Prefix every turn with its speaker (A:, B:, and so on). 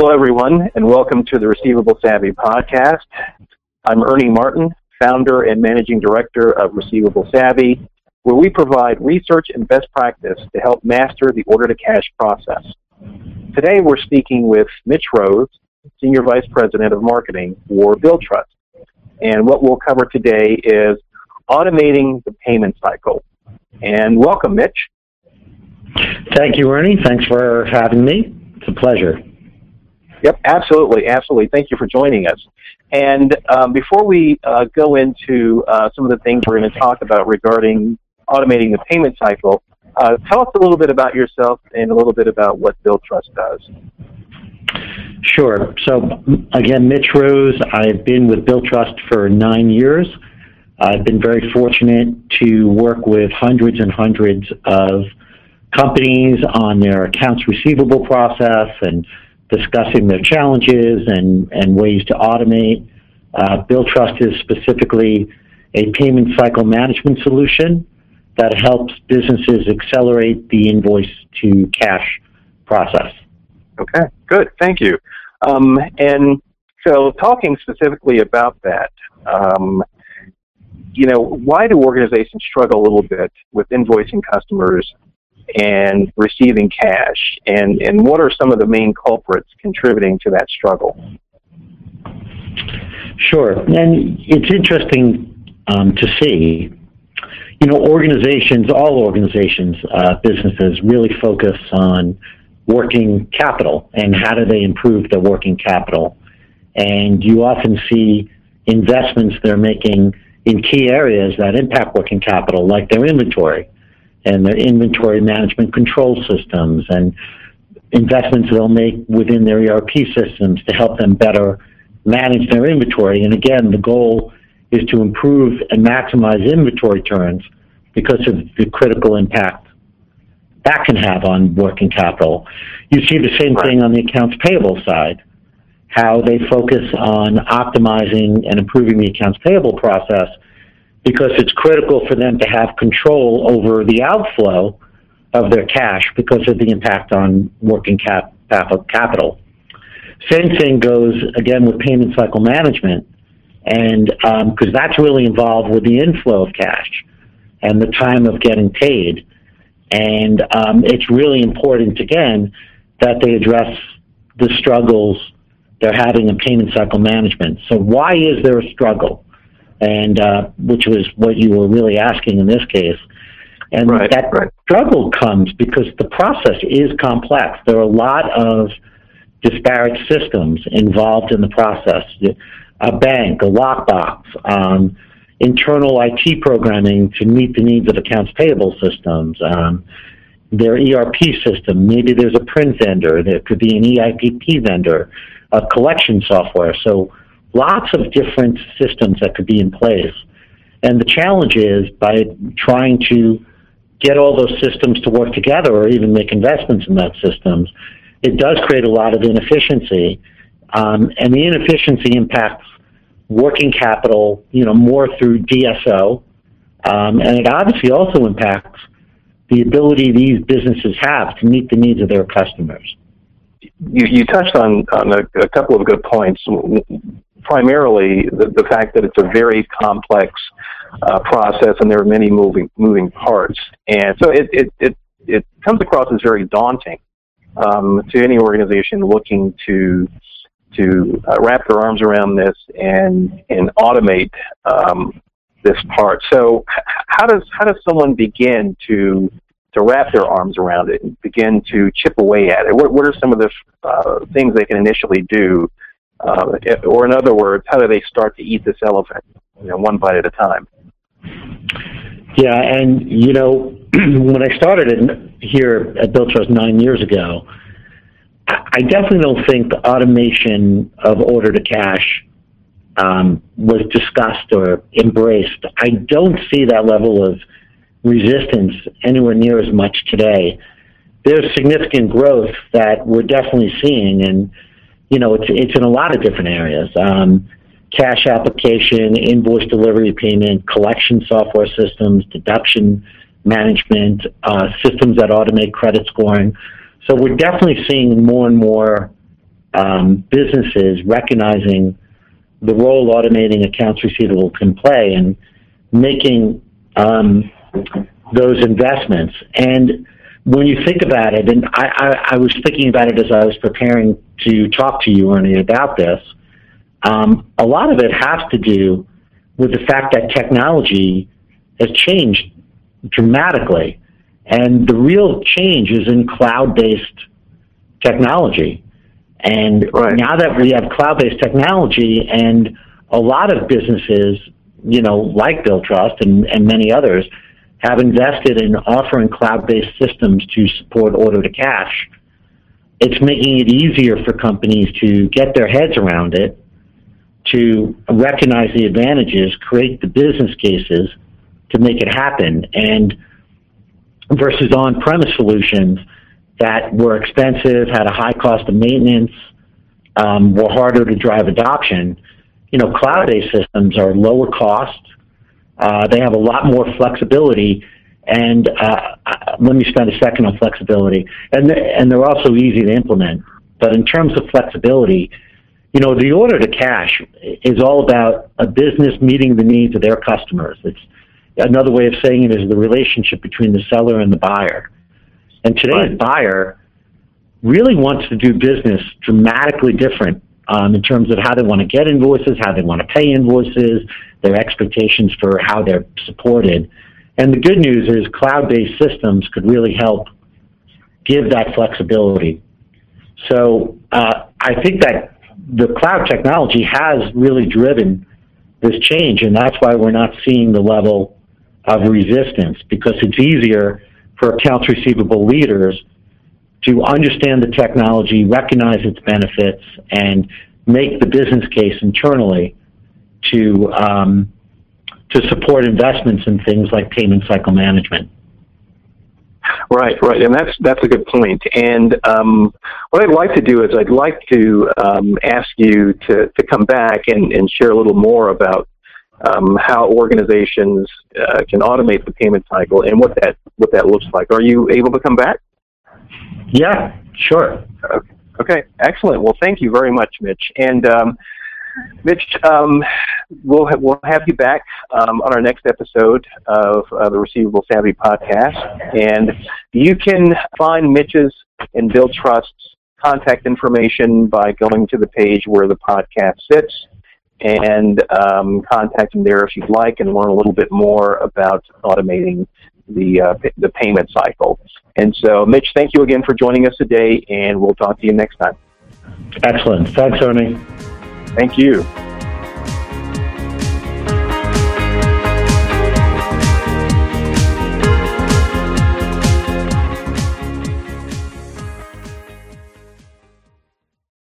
A: Hello, everyone, and welcome to the Receivable Savvy podcast. I'm Ernie Martin, founder and managing director of Receivable Savvy, where we provide research and best practice to help master the order to cash process. Today, we're speaking with Mitch Rose, Senior Vice President of Marketing for BillTrust. And what we'll cover today is automating the payment cycle. And welcome, Mitch.
B: Thank you, Ernie. Thanks for having me. It's a pleasure.
A: Yep, absolutely, absolutely. Thank you for joining us. And um, before we uh, go into uh, some of the things we're going to talk about regarding automating the payment cycle, uh, tell us a little bit about yourself and a little bit about what BillTrust does.
B: Sure. So, again, Mitch Rose. I've been with BillTrust for nine years. I've been very fortunate to work with hundreds and hundreds of companies on their accounts receivable process and discussing their challenges and, and ways to automate. Uh, BillTrust is specifically a payment cycle management solution that helps businesses accelerate the invoice to cash process.
A: Okay, good. Thank you. Um, and so, talking specifically about that, um, you know, why do organizations struggle a little bit with invoicing customers and receiving cash? And, and what are some of the main culprits contributing to that struggle?
B: Sure. And it's interesting um, to see, you know, organizations, all organizations, uh, businesses really focus on working capital and how do they improve their working capital. And you often see investments they're making in key areas that impact working capital, like their inventory and their inventory management control systems and investments they'll make within their ERP systems to help them better manage their inventory. And again, the goal is to improve and maximize inventory turns because of the critical impact that can have on working capital. You see the same thing on the accounts payable side, how they focus on optimizing and improving the accounts payable process because it's critical for them to have control over the outflow of their cash because of the impact on working cap, capital. Same thing goes again with payment cycle management, and because um, that's really involved with the inflow of cash and the time of getting paid. And um, it's really important, again, that they address the struggles they're having in payment cycle management. So, why is there a struggle? And uh, which was what you were really asking in this case. And right, that right. struggle comes because the process is complex. There are a lot of disparate systems involved in the process. A bank, a lockbox, um, internal IT programming to meet the needs of accounts payable systems, um, their ERP system. Maybe there's a print vendor. There could be an EIPP vendor, a collection software. So lots of different systems that could be in place. And the challenge is by trying to get all those systems to work together or even make investments in that systems, it does create a lot of inefficiency. Um, and the inefficiency impacts working capital, you know, more through DSO, um, and it obviously also impacts the ability these businesses have to meet the needs of their customers.
A: You, you touched on, on a, a couple of good points. Primarily, the, the fact that it's a very complex uh, process and there are many moving moving parts, and so it it it, it comes across as very daunting um, to any organization looking to to uh, wrap their arms around this and and automate um, this part. So, how does how does someone begin to to wrap their arms around it and begin to chip away at it? What, what are some of the uh, things they can initially do? Uh, or in other words, how do they start to eat this elephant, you know, one bite at a time?
B: Yeah, and you know, when I started in, here at BillTrust nine years ago, I definitely don't think the automation of order to cash um, was discussed or embraced. I don't see that level of resistance anywhere near as much today. There's significant growth that we're definitely seeing, and you know, it's it's in a lot of different areas. Um, cash application, invoice delivery payment, collection software systems, deduction management, uh, systems that automate credit scoring. So we're definitely seeing more and more um, businesses recognizing the role automating accounts receivable can play and making um, those investments. And when you think about it, and I, I, I, was thinking about it as I was preparing to talk to you, Ernie, about this, um, a lot of it has to do with the fact that technology has changed dramatically. And the real change is in cloud based technology. And right. now that we have cloud based technology and a lot of businesses, you know, like Billtrust and, and many others, have invested in offering cloud-based systems to support order to cash. It's making it easier for companies to get their heads around it, to recognize the advantages, create the business cases to make it happen, and versus on-premise solutions that were expensive, had a high cost of maintenance, um, were harder to drive adoption. You know, cloud-based systems are lower cost, uh, they have a lot more flexibility, and uh, uh, let me spend a second on flexibility. And and they're also easy to implement. But in terms of flexibility, you know, the order to cash is all about a business meeting the needs of their customers. It's another way of saying it is the relationship between the seller and the buyer. And today's right. buyer really wants to do business dramatically different um, in terms of how they want to get invoices, how they want to pay invoices, their expectations for how they're supported. And the good news is cloud-based systems could really help give that flexibility. So uh, I think that the cloud technology has really driven this change, and that's why we're not seeing the level of resistance because it's easier for accounts receivable leaders to understand the technology, recognize its benefits, and make the business case internally to um, to support investments in things like payment cycle management.
A: Right, right, and that's that's a good point. And um, what I'd like to do is I'd like to um, ask you to, to come back and, and share a little more about um, how organizations uh, can automate the payment cycle and what that what that looks like. Are you able to come back?
B: Yeah, sure.
A: Okay, excellent. Well, thank you very much, Mitch. And um, Mitch, um, we'll ha- we'll have you back um, on our next episode of uh, the Receivable Savvy podcast, and you can find Mitch's and Bill Trust's contact information by going to the page where the podcast sits and um, contact them there if you'd like and learn a little bit more about automating the uh, the payment cycle. And so, Mitch, thank you again for joining us today, and we'll talk to you next time.
B: Excellent. Thanks, Ernie.
A: Thank you.